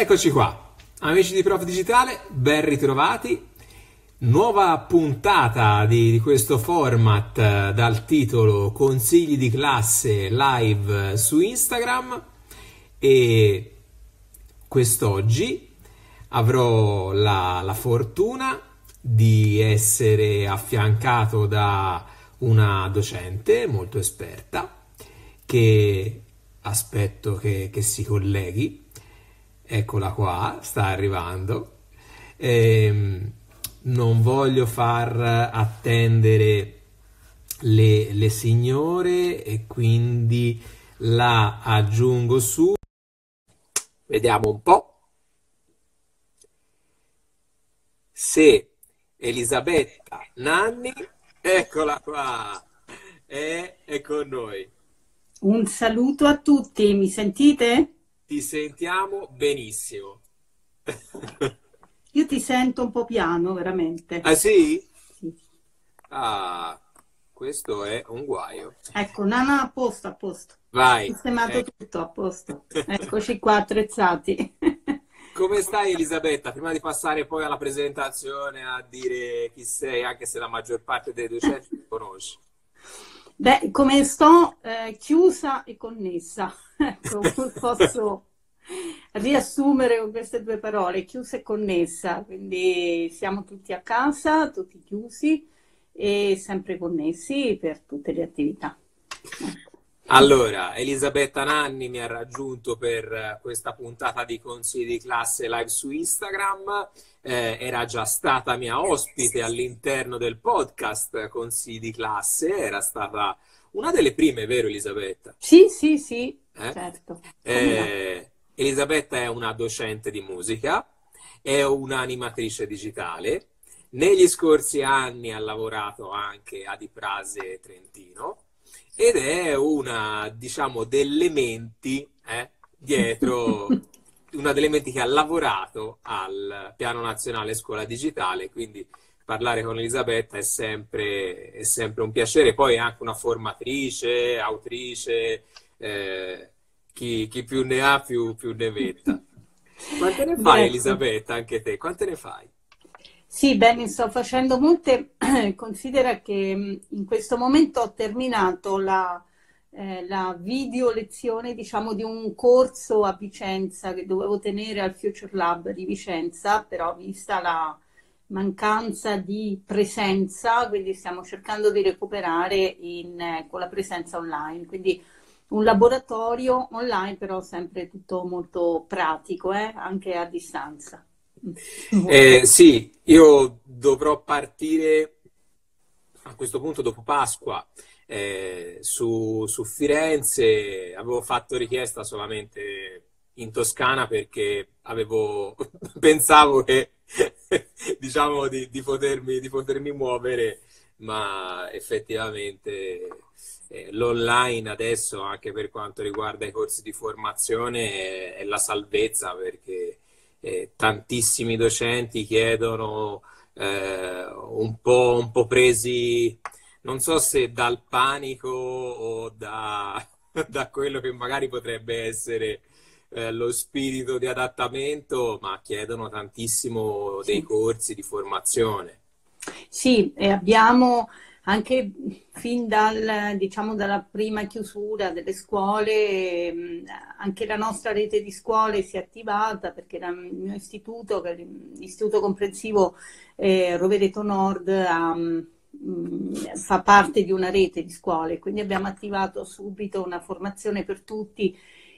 eccoci qua, amici di Prof Digitale, ben ritrovati. Nuova puntata di, di questo format eh, dal titolo Consigli di classe live su Instagram. E quest'oggi avrò la, la fortuna di essere affiancato da una docente molto esperta che aspetto che, che si colleghi eccola qua, sta arrivando. Ehm, non voglio far attendere le, le signore e quindi la aggiungo su. Vediamo un po'. Se Elisabetta Nanni, eccola qua, è, è con noi. Un saluto a tutti, mi sentite? Ti sentiamo benissimo. Io ti sento un po' piano, veramente. Ah sì? Sì. Ah, questo è un guaio. Ecco, Nana a posto, a posto. Vai. Sistemato ecco. tutto, a posto. Eccoci qua attrezzati. Come stai Elisabetta? Prima di passare poi alla presentazione a dire chi sei, anche se la maggior parte dei docenti ti conosci. Beh, come sto? Eh, chiusa e connessa. Ecco, posso riassumere con queste due parole, chiusa e connessa. Quindi siamo tutti a casa, tutti chiusi e sempre connessi per tutte le attività. Allora, Elisabetta Nanni mi ha raggiunto per questa puntata di consigli di classe live su Instagram. Eh, era già stata mia ospite all'interno del podcast Consigli di classe, era stata una delle prime, vero Elisabetta? Sì, sì, sì, Eh? certo. Eh, Elisabetta è una docente di musica, è un'animatrice digitale. Negli scorsi anni ha lavorato anche a Di Prase Trentino ed è una, diciamo, delle menti eh, dietro, una delle menti che ha lavorato al Piano Nazionale Scuola Digitale, quindi parlare con Elisabetta è sempre, è sempre un piacere. Poi è anche una formatrice, autrice, eh, chi, chi più ne ha più, più ne metta. Quante ne fai. Elisabetta, anche te? Quante ne fai? Sì, bene, sto facendo molte. Considera che mh, in questo momento ho terminato la, eh, la video lezione, diciamo, di un corso a Vicenza che dovevo tenere al Future Lab di Vicenza, però vista la mancanza di presenza, quindi stiamo cercando di recuperare in, eh, con la presenza online. Quindi un laboratorio online, però sempre tutto molto pratico, eh, anche a distanza. Eh, sì, io dovrò partire a questo punto dopo Pasqua eh, su, su Firenze. Avevo fatto richiesta solamente in Toscana perché avevo, pensavo che diciamo di, di potermi, di potermi muovere, ma effettivamente eh, l'online adesso, anche per quanto riguarda i corsi di formazione, è, è la salvezza perché eh, tantissimi docenti chiedono eh, un po', un po' presi, non so se dal panico o da, da quello che magari potrebbe essere eh, lo spirito di adattamento, ma chiedono tantissimo dei Sì. corsi di formazione. Sì, e abbiamo anche fin dal, diciamo, dalla prima chiusura delle scuole, mh, anche la nostra rete di scuole si è attivata perché il mio istituto, l'Istituto Comprensivo eh, Rovereto Nord, mh, fa parte di una rete di scuole, quindi abbiamo attivato subito una formazione per tutti.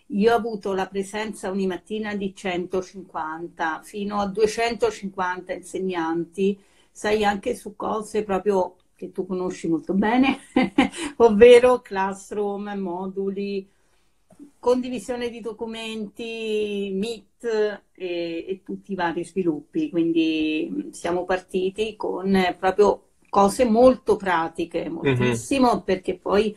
Io ho avuto la presenza ogni mattina di 150 fino a 250 insegnanti, sai anche su cose proprio che tu conosci molto bene, ovvero classroom, moduli, condivisione di documenti, Meet e, e tutti i vari sviluppi. Quindi siamo partiti con eh, proprio cose molto pratiche, moltissimo, perché poi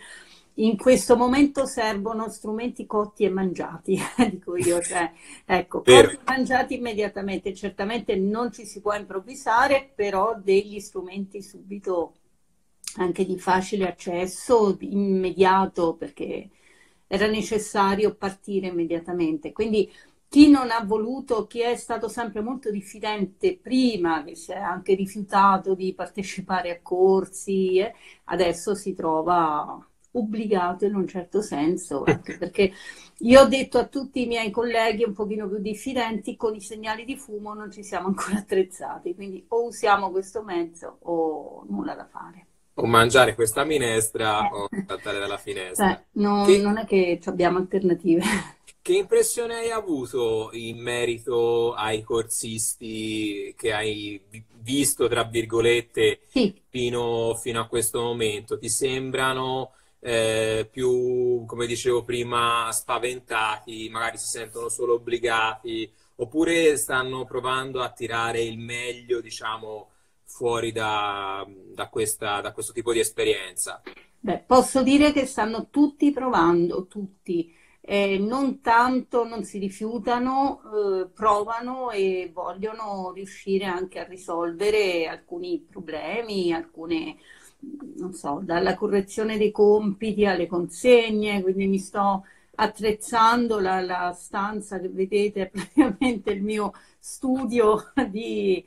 in questo momento servono strumenti cotti e mangiati, dico io, cioè, ecco, cotti e mangiati immediatamente. Certamente non ci si può improvvisare, però degli strumenti subito anche di facile accesso, di immediato, perché era necessario partire immediatamente. Quindi chi non ha voluto, chi è stato sempre molto diffidente prima, che si è anche rifiutato di partecipare a corsi, eh, adesso si trova obbligato in un certo senso, anche perché io ho detto a tutti i miei colleghi un pochino più diffidenti, con i segnali di fumo non ci siamo ancora attrezzati, quindi o usiamo questo mezzo o nulla da fare. O mangiare questa minestra eh. o saltare dalla finestra. Eh, no, che... Non è che abbiamo alternative. Che impressione hai avuto in merito ai corsisti che hai visto, tra virgolette, sì. fino, fino, a questo momento? Ti sembrano eh, più, come dicevo prima, spaventati, magari si sentono solo obbligati, oppure stanno provando a tirare il meglio, diciamo, fuori da, da, questa, da questo tipo di esperienza? Beh, posso dire che stanno tutti provando, tutti eh, non tanto non si rifiutano, eh, provano e vogliono riuscire anche a risolvere alcuni problemi, alcune, non so, dalla correzione dei compiti alle consegne, quindi mi sto attrezzando la, la stanza che vedete è praticamente il mio studio di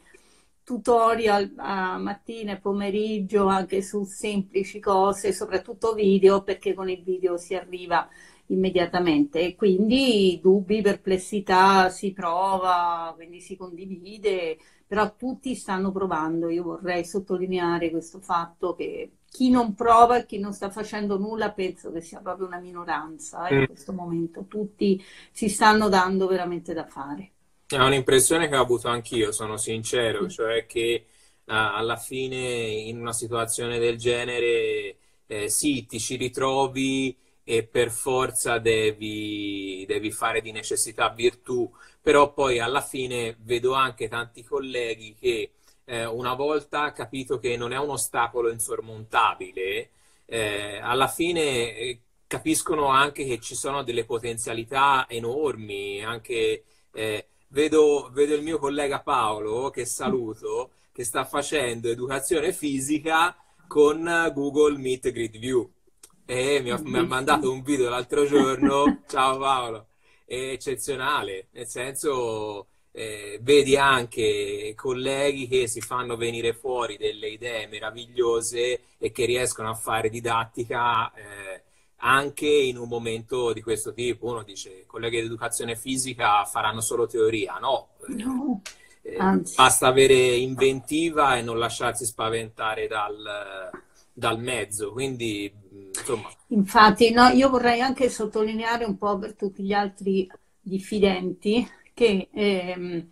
tutorial a mattina e pomeriggio anche su semplici cose, soprattutto video, perché con il video si arriva immediatamente e quindi dubbi, perplessità si prova, quindi si condivide, però tutti stanno provando. Io vorrei sottolineare questo fatto che chi non prova e chi non sta facendo nulla penso che sia proprio una minoranza eh, in mm. questo momento. Tutti si stanno dando veramente da fare. È un'impressione che ho avuto anch'io, sono sincero, mm. cioè che uh, alla fine in una situazione del genere eh, sì, ti ci ritrovi e per forza devi, devi, fare di necessità virtù, però poi alla fine vedo anche tanti colleghi che eh, una volta capito che non è un ostacolo insormontabile, eh, alla fine eh, capiscono anche che ci sono delle potenzialità enormi, anche eh, vedo, vedo il mio collega Paolo, che saluto, che sta facendo educazione fisica con Google Meet Grid View. E mi ha, mi ha mandato un video l'altro giorno, ciao Paolo, è eccezionale, nel senso eh, vedi anche colleghi che si fanno venire fuori delle idee meravigliose e che riescono a fare didattica eh, anche in un momento di questo tipo. Uno dice, colleghi di educazione fisica faranno solo teoria, no. no. Eh, basta avere inventiva e non lasciarsi spaventare dal, dal mezzo, quindi insomma. Infatti, no, io vorrei anche sottolineare un po' per tutti gli altri diffidenti che ehm,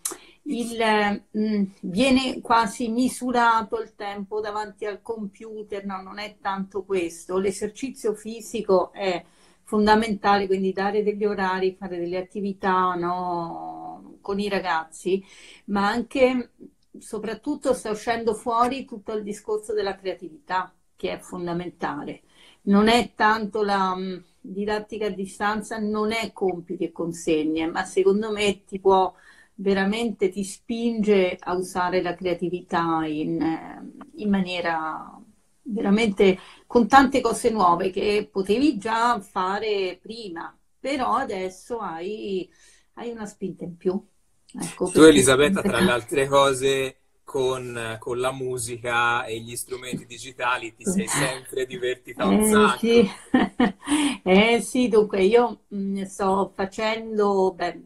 il, mh, mm, viene quasi misurato il tempo davanti al computer, no, non è tanto questo. L'esercizio fisico è fondamentale, quindi dare degli orari, fare delle attività no, con i ragazzi, ma anche, soprattutto, sta uscendo fuori tutto il discorso della creatività, che è fondamentale non è tanto la um, didattica a distanza, non è compiti e consegne, ma secondo me ti può veramente ti spinge a usare la creatività in, eh, in maniera veramente con tante cose nuove che potevi già fare prima, però adesso hai, hai una spinta in più. Ecco, tu Elisabetta, tra le altre cose, con, con, la musica e gli strumenti digitali ti sei sempre divertita un eh, sacco. Sì. eh sì, dunque io mh, mm, sto facendo, beh,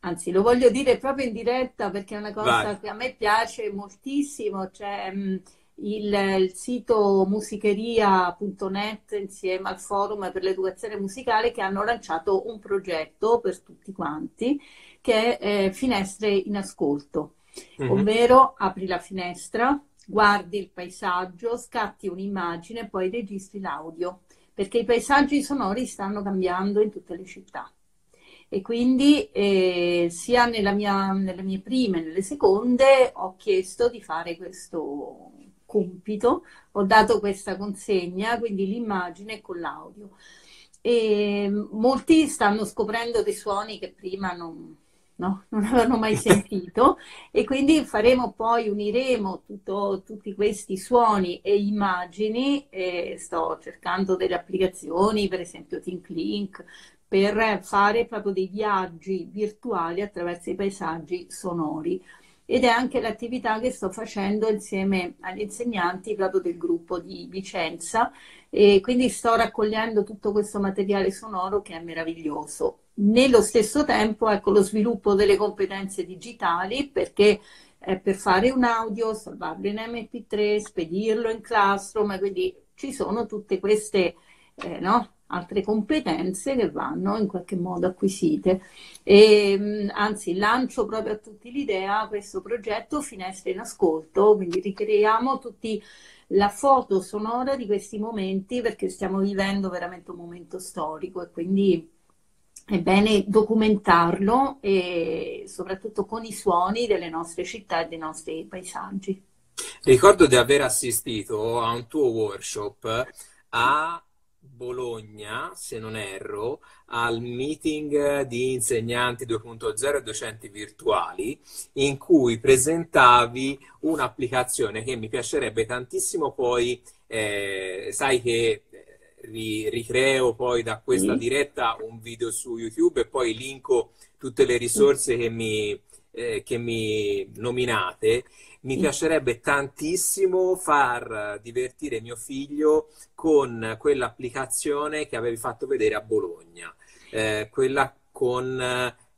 anzi lo voglio dire proprio in diretta perché è una cosa Vai. che a me piace moltissimo, c'è mh, mm, il, il, sito musicheria.net insieme al forum per l'educazione musicale che hanno lanciato un progetto per tutti quanti che è eh, Finestre in Ascolto mm-hmm. ovvero apri la finestra, guardi il paesaggio, scatti un'immagine, poi registri l'audio, perché i paesaggi sonori stanno cambiando in tutte le città. E quindi eh, sia mia, nelle mie prime che nelle seconde ho chiesto di fare questo compito, ho dato questa consegna, quindi l'immagine con l'audio. E molti stanno scoprendo dei suoni che prima non, no? non avevano mai sentito e quindi faremo poi, uniremo tutto, tutti questi suoni e immagini e sto cercando delle applicazioni, per esempio ThinkLink, per fare proprio dei viaggi virtuali attraverso i paesaggi sonori ed è anche l'attività che sto facendo insieme agli insegnanti proprio del gruppo di Vicenza e quindi sto raccogliendo tutto questo materiale sonoro che è meraviglioso. Nello stesso tempo, ecco, lo sviluppo delle competenze digitali perché eh, per fare un audio, salvarlo in MP3, spedirlo in Classroom, quindi ci sono tutte queste eh, no? altre competenze che vanno in qualche modo acquisite. E, mm, anzi, lancio proprio a tutti l'idea, questo progetto Finestre in Ascolto, quindi ricreiamo tutti la foto sonora di questi momenti perché stiamo vivendo veramente un momento storico e quindi è bene documentarlo e soprattutto con i suoni delle nostre città e dei nostri paesaggi. Ricordo di aver assistito a un tuo workshop a Bologna, se non erro, al meeting di insegnanti 2.0 e docenti virtuali, in cui presentavi un'applicazione che mi piacerebbe tantissimo poi, eh, sai che eh, ri- ricreo poi da questa diretta un video su YouTube e poi linko tutte le risorse che mi, eh, che mi nominate mi piacerebbe tantissimo far divertire mio figlio con quell'applicazione che avevi fatto vedere a Bologna, eh, quella con,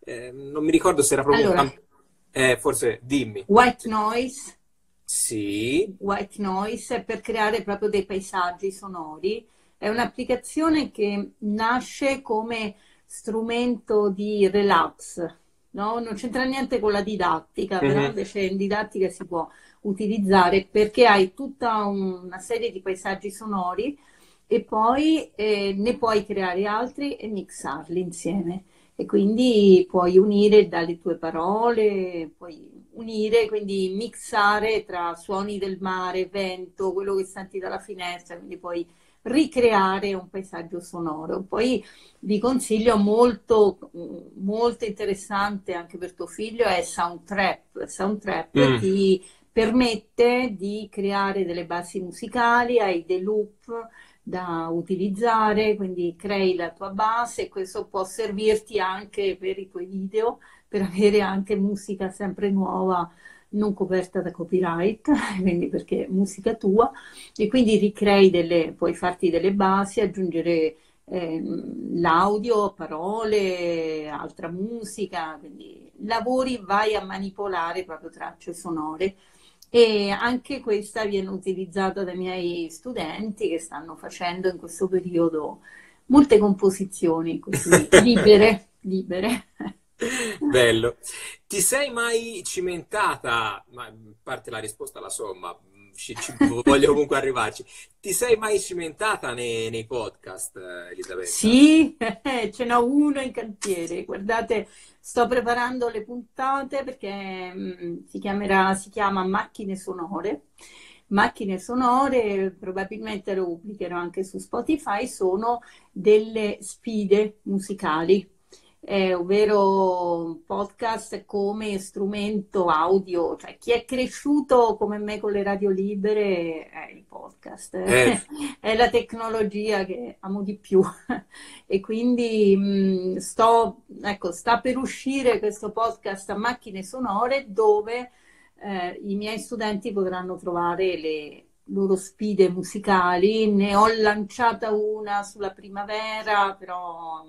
eh, non mi ricordo se era proprio... Allora, eh, forse dimmi. White Noise. Sì. White Noise per creare proprio dei paesaggi sonori. È un'applicazione che nasce come strumento di relax, no? non c'entra niente con la didattica, mm-hmm. però invece in didattica si può utilizzare perché hai tutta una serie di paesaggi sonori e poi eh, ne puoi creare altri e mixarli insieme e quindi puoi unire dalle tue parole, puoi unire, quindi mixare tra suoni del mare, vento, quello che senti dalla finestra, quindi puoi ricreare un paesaggio sonoro. Poi vi consiglio molto, molto interessante anche per tuo figlio è Soundtrap. Soundtrap mm. ti permette di creare delle basi musicali, hai dei loop da utilizzare, quindi crei la tua base e questo può servirti anche per i tuoi video, per avere anche musica sempre nuova non coperta da copyright, quindi perché è musica tua, e quindi ricrei delle, puoi farti delle basi, aggiungere eh, l'audio, parole, altra musica, quindi lavori, vai a manipolare proprio tracce sonore. E anche questa viene utilizzata dai miei studenti che stanno facendo in questo periodo molte composizioni così libere, libere. Bello. Ti sei mai cimentata, ma a parte la risposta la so, ma ci, ci, voglio comunque arrivarci. Ti sei mai cimentata nei, nei podcast, Elisabetta? Sì, ce n'ho uno in cantiere. Guardate, sto preparando le puntate perché mm, si, chiamerà, si chiama Macchine Sonore. Macchine sonore, probabilmente lo pubblicherò anche su Spotify, sono delle sfide musicali eh, ovvero podcast come strumento audio, cioè chi è cresciuto come me con le radio libere è il podcast, eh. è la tecnologia che amo di più. E quindi mh, sto, ecco, sta per uscire questo podcast a macchine sonore dove eh, i miei studenti potranno trovare le loro sfide musicali, ne ho lanciata una sulla primavera, però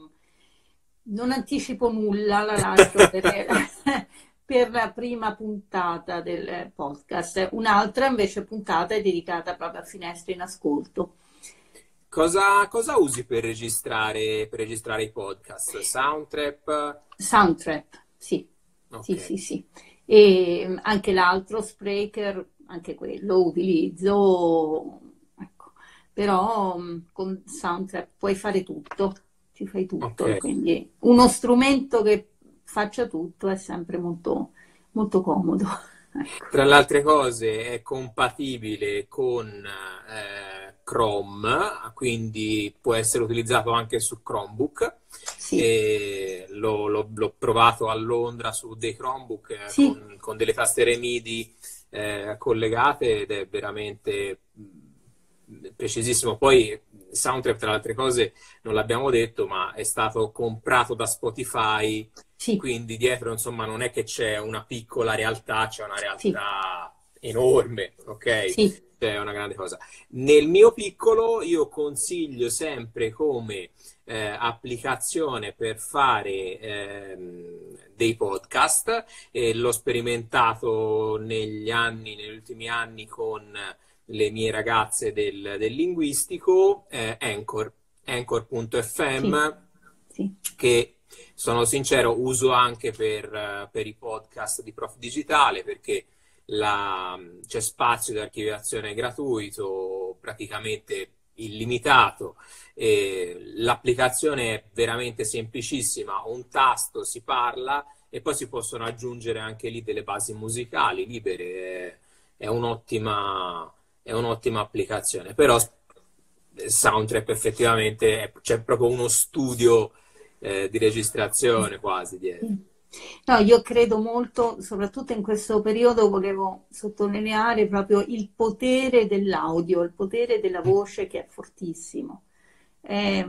non anticipo nulla, la lascio per, per, la prima puntata del podcast. Un'altra invece puntata è dedicata proprio a finestre in ascolto. Cosa, cosa usi per registrare, per registrare, i podcast? Soundtrap? Soundtrap, sì. Okay. Sì, sì, sì. E anche l'altro, Spreaker, anche quello utilizzo, ecco. però con Soundtrap puoi fare tutto ci fai tutto. Okay. Quindi uno strumento che faccia tutto è sempre molto, molto comodo. Ecco. Tra le altre cose è compatibile con eh, Chrome, quindi può essere utilizzato anche su Chromebook. Sì. L'ho, l'ho, l'ho, provato a Londra su dei Chromebook eh, sì. con, con, delle tastiere MIDI eh, collegate ed è veramente precisissimo. Poi Soundtrap, tra le altre cose, non l'abbiamo detto, ma è stato comprato da Spotify, sì. quindi dietro, insomma, non è che c'è una piccola realtà, c'è una realtà sì. enorme, ok? Sì. È una grande cosa. Nel mio piccolo io consiglio sempre come eh, applicazione per fare eh, dei podcast e l'ho sperimentato negli anni, negli ultimi anni con le mie ragazze del, del linguistico, eh, Anchor, Anchor.fm, sì. Sì. che sono sincero uso anche per, per, i podcast di Prof Digitale perché la, c'è spazio di archiviazione gratuito, praticamente illimitato. E l'applicazione è veramente semplicissima, un tasto si parla e poi si possono aggiungere anche lì delle basi musicali libere. È, è un'ottima, è un'ottima applicazione, però Soundtrap effettivamente è, c'è proprio uno studio eh, di registrazione quasi dietro. No, io credo molto, soprattutto in questo periodo, volevo sottolineare proprio il potere dell'audio, il potere della voce che è fortissimo. È,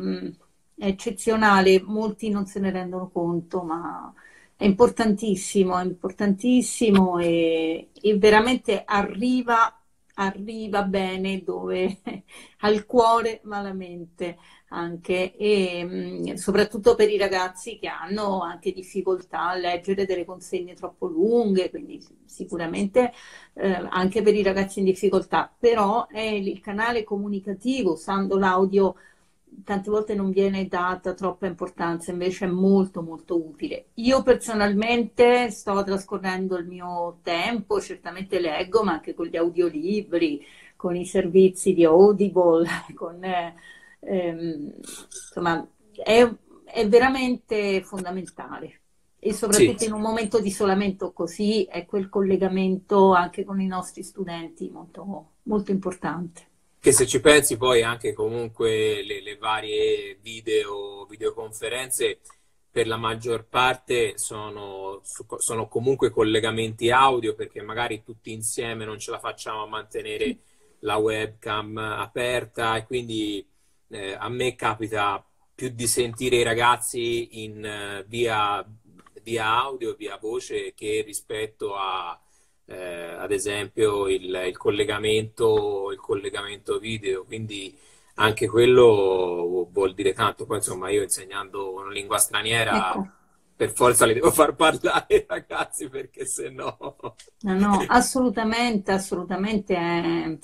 è eccezionale, molti non se ne rendono conto, ma è importantissimo, è importantissimo e, e veramente arriva arriva bene dove al cuore malamente anche e mm, soprattutto per i ragazzi che hanno anche difficoltà a leggere delle consegne troppo lunghe, quindi sicuramente eh, anche per i ragazzi in difficoltà, però è il canale comunicativo usando l'audio tante volte non viene data troppa importanza, invece è molto molto utile. Io personalmente sto trascorrendo il mio tempo, certamente leggo, ma anche con gli audiolibri, con i servizi di Audible, con, eh, ehm, insomma, è, è, veramente fondamentale. E soprattutto sì. in un momento di isolamento così è quel collegamento anche con i nostri studenti molto, molto importante che se ci pensi poi anche comunque le, le varie video, videoconferenze per la maggior parte sono, sono, comunque collegamenti audio perché magari tutti insieme non ce la facciamo a mantenere la webcam aperta. E quindi eh, a me capita più di sentire i ragazzi in, uh, via, via audio, via voce che rispetto a, eh, ad esempio il, il, collegamento, il collegamento video, quindi anche quello vuol dire tanto. Poi insomma io insegnando una lingua straniera ecco. per forza li devo far parlare ai ragazzi perché se no... No, no, assolutamente, assolutamente è,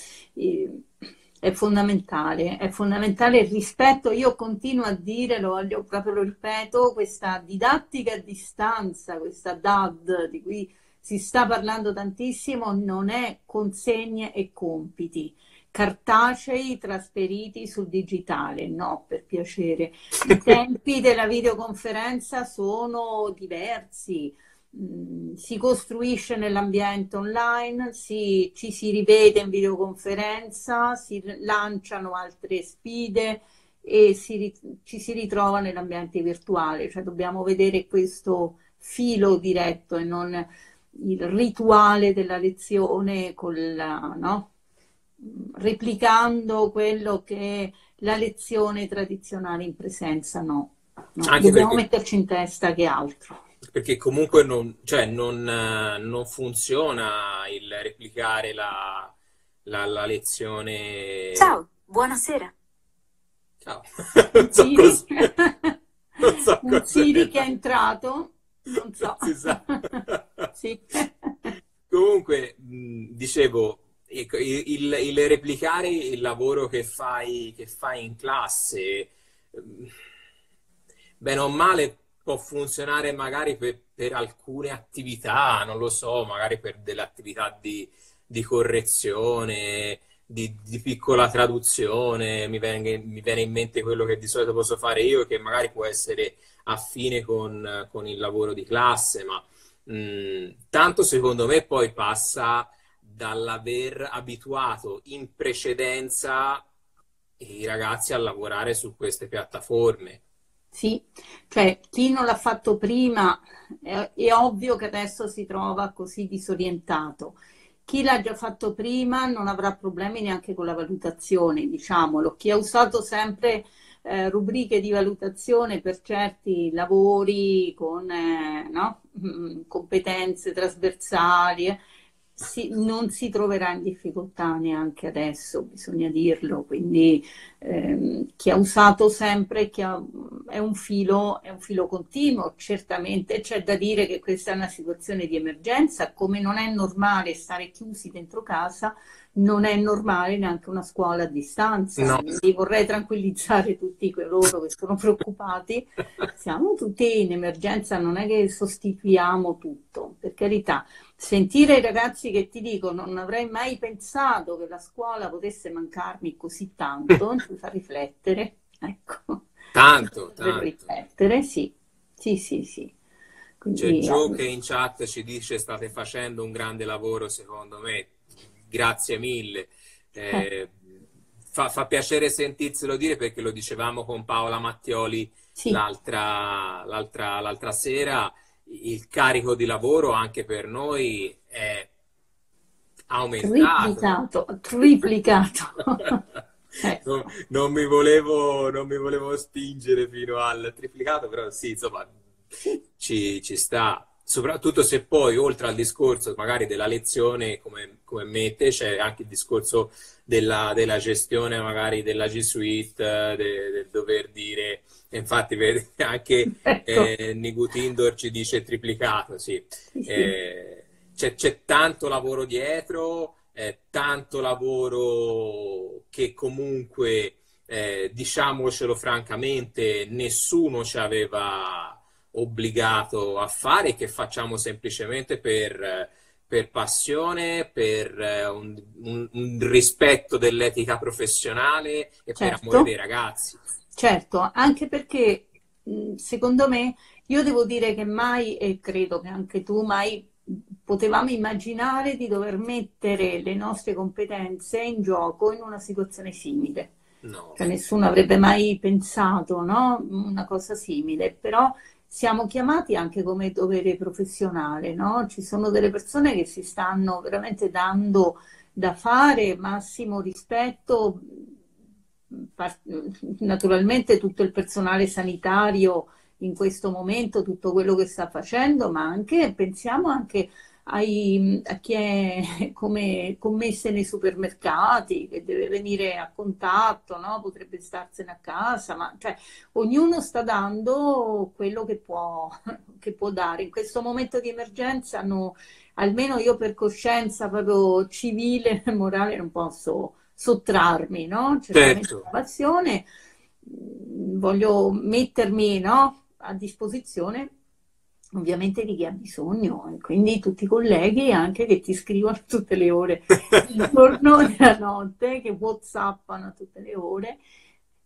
è fondamentale, è fondamentale il rispetto. Io continuo a dire, lo proprio lo ripeto, questa didattica a distanza, questa DAD di cui si sta parlando tantissimo, non è consegne e compiti. Cartacei trasferiti sul digitale, no, per piacere. I tempi della videoconferenza sono diversi, mm, si costruisce nell'ambiente online, si, ci si rivede in videoconferenza, si lanciano altre sfide e si, ci si ritrova nell'ambiente virtuale, cioè dobbiamo vedere questo filo diretto e non il rituale della lezione la, no? replicando quello che è la lezione tradizionale in presenza, no. no. Dobbiamo perché, metterci in testa che altro. Perché comunque non, cioè non, non funziona il replicare la, la, la, lezione. Ciao, buonasera. Ciao. non so così. Non so Un Siri che è entrato non so. Sì. Comunque, dicevo, il, il, il, replicare il lavoro che fai, che fai in classe, bene o male, può funzionare magari per, per, alcune attività, non lo so, magari per delle attività di, di correzione, di, di, piccola traduzione, mi viene, mi viene, in mente quello che di solito posso fare io, che magari può essere affine con, con il lavoro di classe, ma mm, tanto secondo me poi passa dall'aver abituato in precedenza i ragazzi a lavorare su queste piattaforme. Sì, cioè chi non l'ha fatto prima è, è ovvio che adesso si trova così disorientato. Chi l'ha già fatto prima non avrà problemi neanche con la valutazione, diciamolo. Chi ha usato sempre eh, rubriche di valutazione per certi lavori con eh, no? Mm, competenze trasversali, eh, si, non si troverà in difficoltà neanche adesso, bisogna dirlo, quindi ehm, chi ha usato sempre chi ha, è, un filo, è un filo continuo, certamente c'è da dire che questa è una situazione di emergenza, come non è normale stare chiusi dentro casa, non è normale neanche una scuola a distanza. No. Quindi vorrei tranquillizzare tutti coloro che sono preoccupati. Siamo tutti in emergenza, non è che sostituiamo tutto, per carità. Sentire i ragazzi che ti dicono non avrei mai pensato che la scuola potesse mancarmi così tanto, ci fa riflettere. Ecco. Tanto, tanto. Per riflettere, sì. Sì, sì, sì. Quindi, C'è Joe che in chat ci dice state facendo un grande lavoro secondo me grazie mille. Eh, eh, fa, fa, piacere sentirselo dire perché lo dicevamo con Paola Mattioli sì. l'altra, l'altra, l'altra sera, il carico di lavoro anche per noi è aumentato. Triplicato, triplicato. Eh. non, non, mi volevo, non mi volevo spingere fino al triplicato, però sì, insomma, ci, ci sta soprattutto se poi oltre al discorso magari della lezione come, come mette c'è anche il discorso della, della, gestione magari della G Suite del de dover dire infatti anche ecco. eh, Nigutindor ci dice triplicato sì. Eh, c'è, c'è, tanto lavoro dietro eh, tanto lavoro che comunque eh, diciamocelo francamente nessuno ci aveva obbligato a fare, che facciamo semplicemente per, per passione, per eh, un, un, un, rispetto dell'etica professionale e certo. per amore dei ragazzi. Certo, anche perché secondo me io devo dire che mai, e credo che anche tu, mai potevamo immaginare di dover mettere le nostre competenze in gioco in una situazione simile. No. Cioè, nessuno avrebbe mai pensato no? una cosa simile, però siamo chiamati anche come dovere professionale, no? Ci sono delle persone che si stanno veramente dando da fare, massimo rispetto, naturalmente tutto il personale sanitario in questo momento, tutto quello che sta facendo, ma anche pensiamo anche ai, a chi è come commesse nei supermercati, che deve venire a contatto, no? potrebbe starsene a casa, ma cioè, ognuno sta dando quello che può, che può dare. In questo momento di emergenza, no, almeno io per coscienza proprio civile e morale non posso sottrarmi, no? Certamente certo. passione, voglio mettermi no, a disposizione ovviamente di chi ha bisogno, e quindi tutti i colleghi anche che ti scrivono tutte le ore, il giorno e la notte, che whatsappano tutte le ore,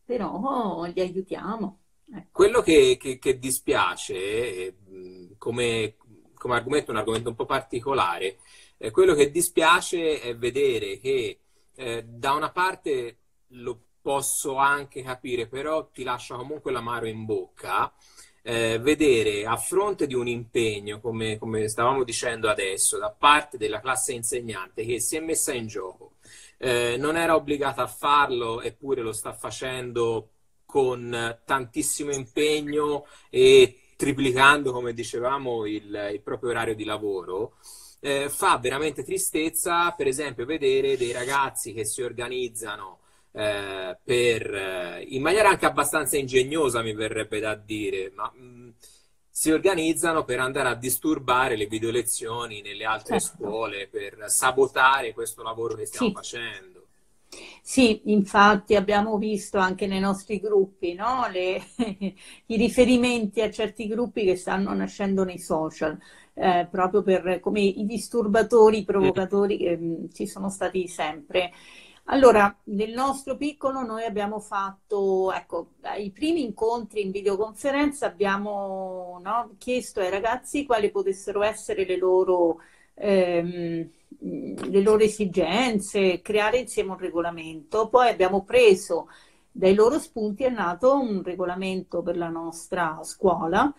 però li aiutiamo. Ecco. Quello che, che, che dispiace, come, come, argomento, un argomento un po' particolare, eh, quello che dispiace è vedere che eh, da una parte lo posso anche capire, però ti lascia comunque l'amaro in bocca, eh, vedere a fronte di un impegno, come, come, stavamo dicendo adesso, da parte della classe insegnante che si è messa in gioco, eh, non era obbligata a farlo, eppure lo sta facendo con tantissimo impegno e triplicando, come dicevamo, il, il proprio orario di lavoro. Eh, fa veramente tristezza, per esempio, vedere dei ragazzi che si organizzano eh, per, eh, in maniera anche abbastanza ingegnosa, mi verrebbe da dire, ma mh, mm, si organizzano per andare a disturbare le video lezioni nelle altre certo. scuole, per sabotare questo lavoro che stiamo sì. facendo. Sì, infatti abbiamo visto anche nei nostri gruppi no? Le, i riferimenti a certi gruppi che stanno nascendo nei social, eh, proprio per come i disturbatori, i provocatori che mm, ci sono stati sempre. Allora, nel nostro piccolo noi abbiamo fatto, ecco, i primi incontri in videoconferenza abbiamo no, chiesto ai ragazzi quali potessero essere le loro, ehm, le loro esigenze, creare insieme un regolamento. Poi abbiamo preso dai loro spunti, è nato un regolamento per la nostra scuola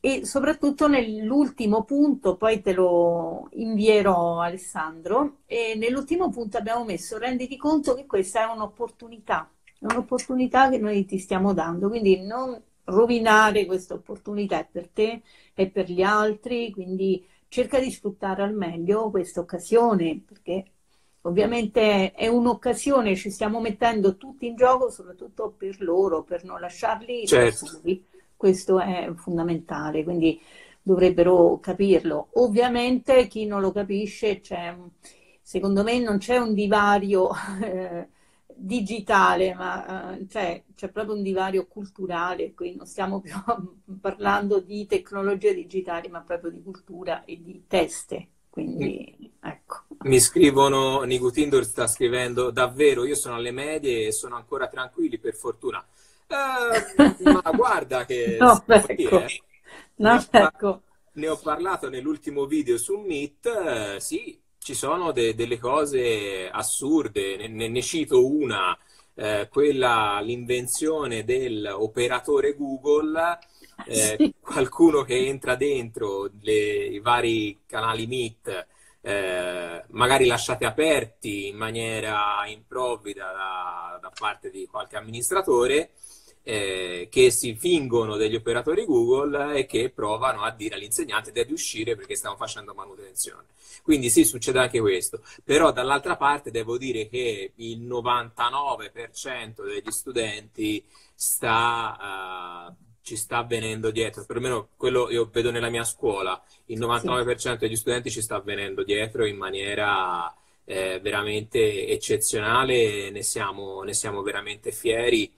e soprattutto nell'ultimo punto, poi te lo invierò Alessandro, e nell'ultimo punto abbiamo messo renditi conto che questa è un'opportunità, è un'opportunità che noi ti stiamo dando, quindi non rovinare questa opportunità per te e per gli altri, quindi cerca di sfruttare al meglio questa occasione, perché ovviamente è un'occasione, ci stiamo mettendo tutti in gioco, soprattutto per loro, per non lasciarli certo. soli. Questo è fondamentale, quindi dovrebbero capirlo. Ovviamente chi non lo capisce, c'è, secondo me non c'è un divario eh, digitale, ma eh, cioè, c'è proprio un divario culturale, qui non stiamo più parlando di tecnologie digitali, ma proprio di cultura e di teste. Quindi, ecco. Mi scrivono, Nicutindor sta scrivendo, davvero, io sono alle medie e sono ancora tranquilli, per fortuna. Eh, ma guarda che... no, ecco. eh. no, ne, ho, ecco. ne, ho, parlato nell'ultimo video su Meet, eh, sì, ci sono de- delle cose assurde, ne, ne cito una, eh, quella, l'invenzione dell'operatore Google, eh, sì. qualcuno che entra dentro le, i vari canali Meet, eh, magari lasciati aperti in maniera improvvida da, da parte di qualche amministratore, eh, che si fingono degli operatori Google e che provano a dire all'insegnante di uscire perché stiamo facendo manutenzione. Quindi sì, succede anche questo, però dall'altra parte devo dire che il 99% degli studenti sta, uh, ci sta venendo dietro, perlomeno quello io vedo nella mia scuola, il 99% sì. degli studenti ci sta venendo dietro in maniera eh, veramente eccezionale, ne siamo, ne siamo veramente fieri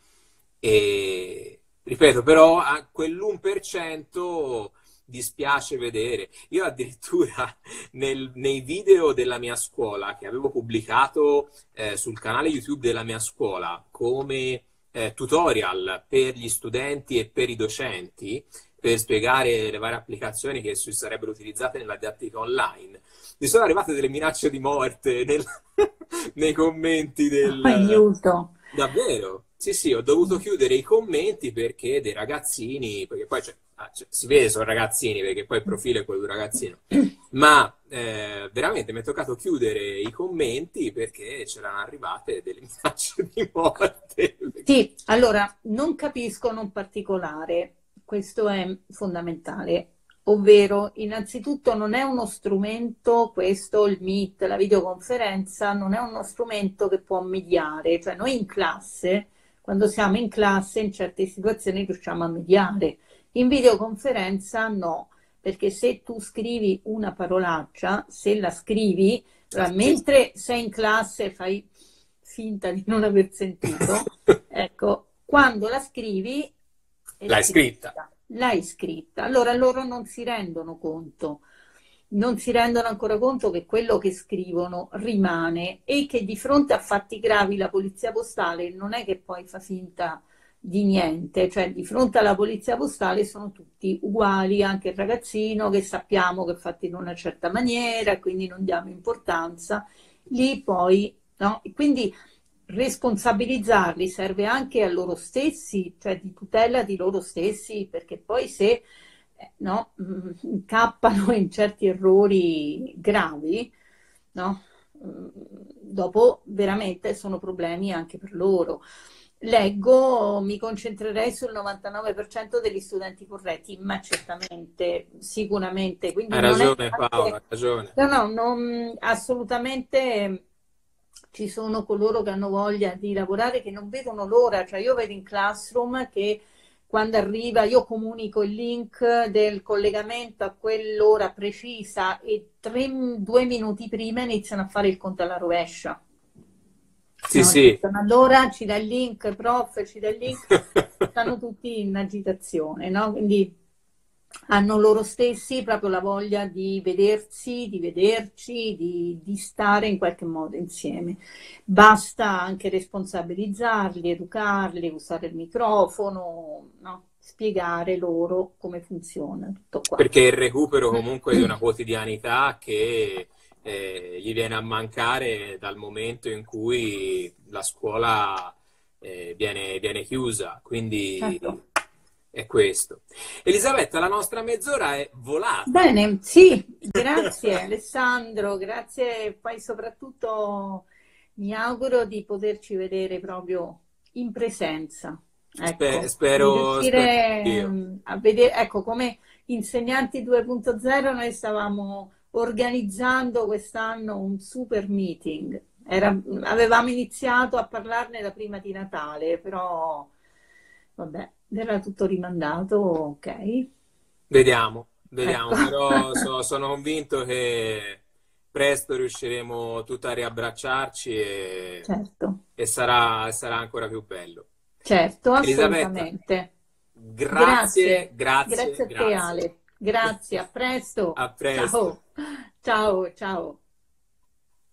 e ripeto, però a quell'1% dispiace vedere. Io addirittura nel, nei video della mia scuola che avevo pubblicato eh, sul canale YouTube della mia scuola come eh, tutorial per gli studenti e per i docenti per spiegare le varie applicazioni che si sarebbero utilizzate nella didattica online. Mi sono arrivate delle minacce di morte nel, nei commenti del... Aiuto! Davvero? Sì, sì, ho dovuto chiudere i commenti perché dei ragazzini, perché poi cioè, cioè, si vede sono ragazzini, perché poi il profilo è quello di un ragazzino, ma eh, veramente mi è toccato chiudere i commenti perché c'erano arrivate delle minacce di morte. Sì, allora, non capiscono un particolare, questo è fondamentale, ovvero innanzitutto non è uno strumento, questo, il Meet, la videoconferenza, non è uno strumento che può mediare, cioè noi in classe quando siamo in classe in certe situazioni riusciamo a mediare. In videoconferenza no, perché se tu scrivi una parolaccia, se la scrivi, cioè, mentre sei in classe fai finta di non aver sentito, ecco, quando la scrivi... L'hai scritta. scritta. L'hai scritta. Allora loro non si rendono conto non si rendono ancora conto che quello che scrivono rimane e che di fronte a fatti gravi la polizia postale non è che poi fa finta di niente, cioè di fronte alla polizia postale sono tutti uguali, anche il ragazzino che sappiamo che è fatto in una certa maniera, quindi non diamo importanza, lì poi, no? Quindi responsabilizzarli serve anche a loro stessi, cioè di tutela di loro stessi, perché poi se no, mm, incappano in certi errori gravi, no? Mm, dopo veramente sono problemi anche per loro. Leggo, mi concentrerei sul 99% degli studenti corretti, ma certamente, sicuramente. Quindi hai ragione anche... Paola, hai ragione. No, no, non, assolutamente ci sono coloro che hanno voglia di lavorare che non vedono l'ora, cioè io vedo in classroom che quando arriva io comunico il link del collegamento a quell'ora precisa e tre, due minuti prima iniziano a fare il conto alla rovescia. Sì, no, sì. Allora ci dà il link, prof, ci dà il link, stanno tutti in agitazione, no? Quindi hanno loro stessi proprio la voglia di vedersi, di vederci, di, di, stare in qualche modo insieme. Basta anche responsabilizzarli, educarli, usare il microfono, no? spiegare loro come funziona tutto qua. Perché il recupero comunque di una quotidianità che eh, gli viene a mancare dal momento in cui la scuola eh, viene, viene, chiusa. Quindi certo. È questo. Elisabetta, la nostra mezz'ora è volata. Bene, sì, grazie Alessandro, grazie poi soprattutto mi auguro di poterci vedere proprio in presenza. Ecco, spero, spero a vedere, ecco, come insegnanti 2.0 noi stavamo organizzando quest'anno un super meeting. Era, avevamo iniziato a parlarne da prima di Natale, però vabbè, era tutto rimandato, ok. Vediamo, vediamo, ecco. però so, sono convinto che presto riusciremo tutti a riabbracciarci e, certo. e sarà, sarà ancora più bello. Certo, assolutamente. Grazie, grazie, grazie. Grazie a te grazie. Ale. Grazie, a presto. A presto. Ciao, ciao. ciao.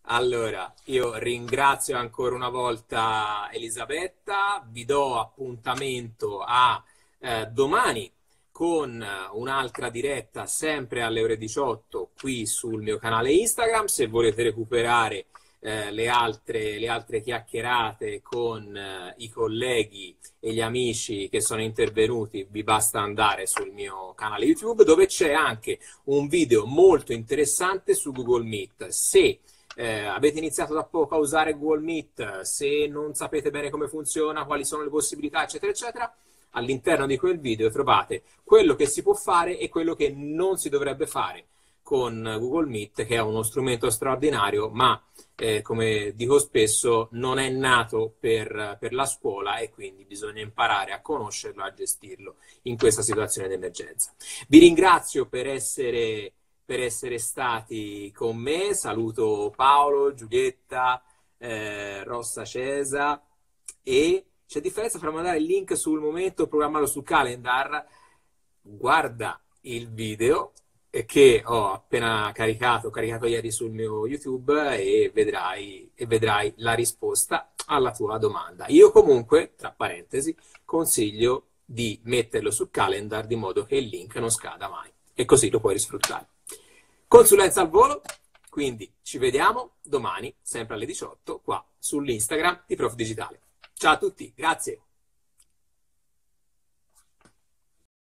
Allora, io ringrazio ancora una volta Elisabetta, vi do appuntamento a eh, domani con un'altra diretta sempre alle ore 18 qui sul mio canale Instagram. Se volete recuperare eh, le, altre, le, altre, chiacchierate con eh, i colleghi e gli amici che sono intervenuti, vi basta andare sul mio canale YouTube dove c'è anche un video molto interessante su Google Meet. Se eh, avete iniziato da poco a usare Google Meet, se non sapete bene come funziona, quali sono le possibilità, eccetera, eccetera, all'interno di quel video trovate quello che si può fare e quello che non si dovrebbe fare con Google Meet, che è uno strumento straordinario, ma eh, come dico spesso, non è nato per, per, la scuola e quindi bisogna imparare a conoscerlo, a gestirlo in questa situazione di emergenza. Vi ringrazio per essere, per essere stati con me, saluto Paolo, Giulietta, eh, Rossa Cesa e c'è differenza tra mandare il link sul momento e programmarlo sul calendar. Guarda il video che ho appena caricato, ho caricato ieri sul mio YouTube e vedrai, e vedrai la risposta alla tua domanda. Io comunque, tra parentesi, consiglio di metterlo sul calendar di modo che il link non scada mai e così lo puoi risfruttare. Consulenza al volo, quindi ci vediamo domani, sempre alle 18, qua sull'Instagram di Prof Digitale. Ciao a tutti, grazie.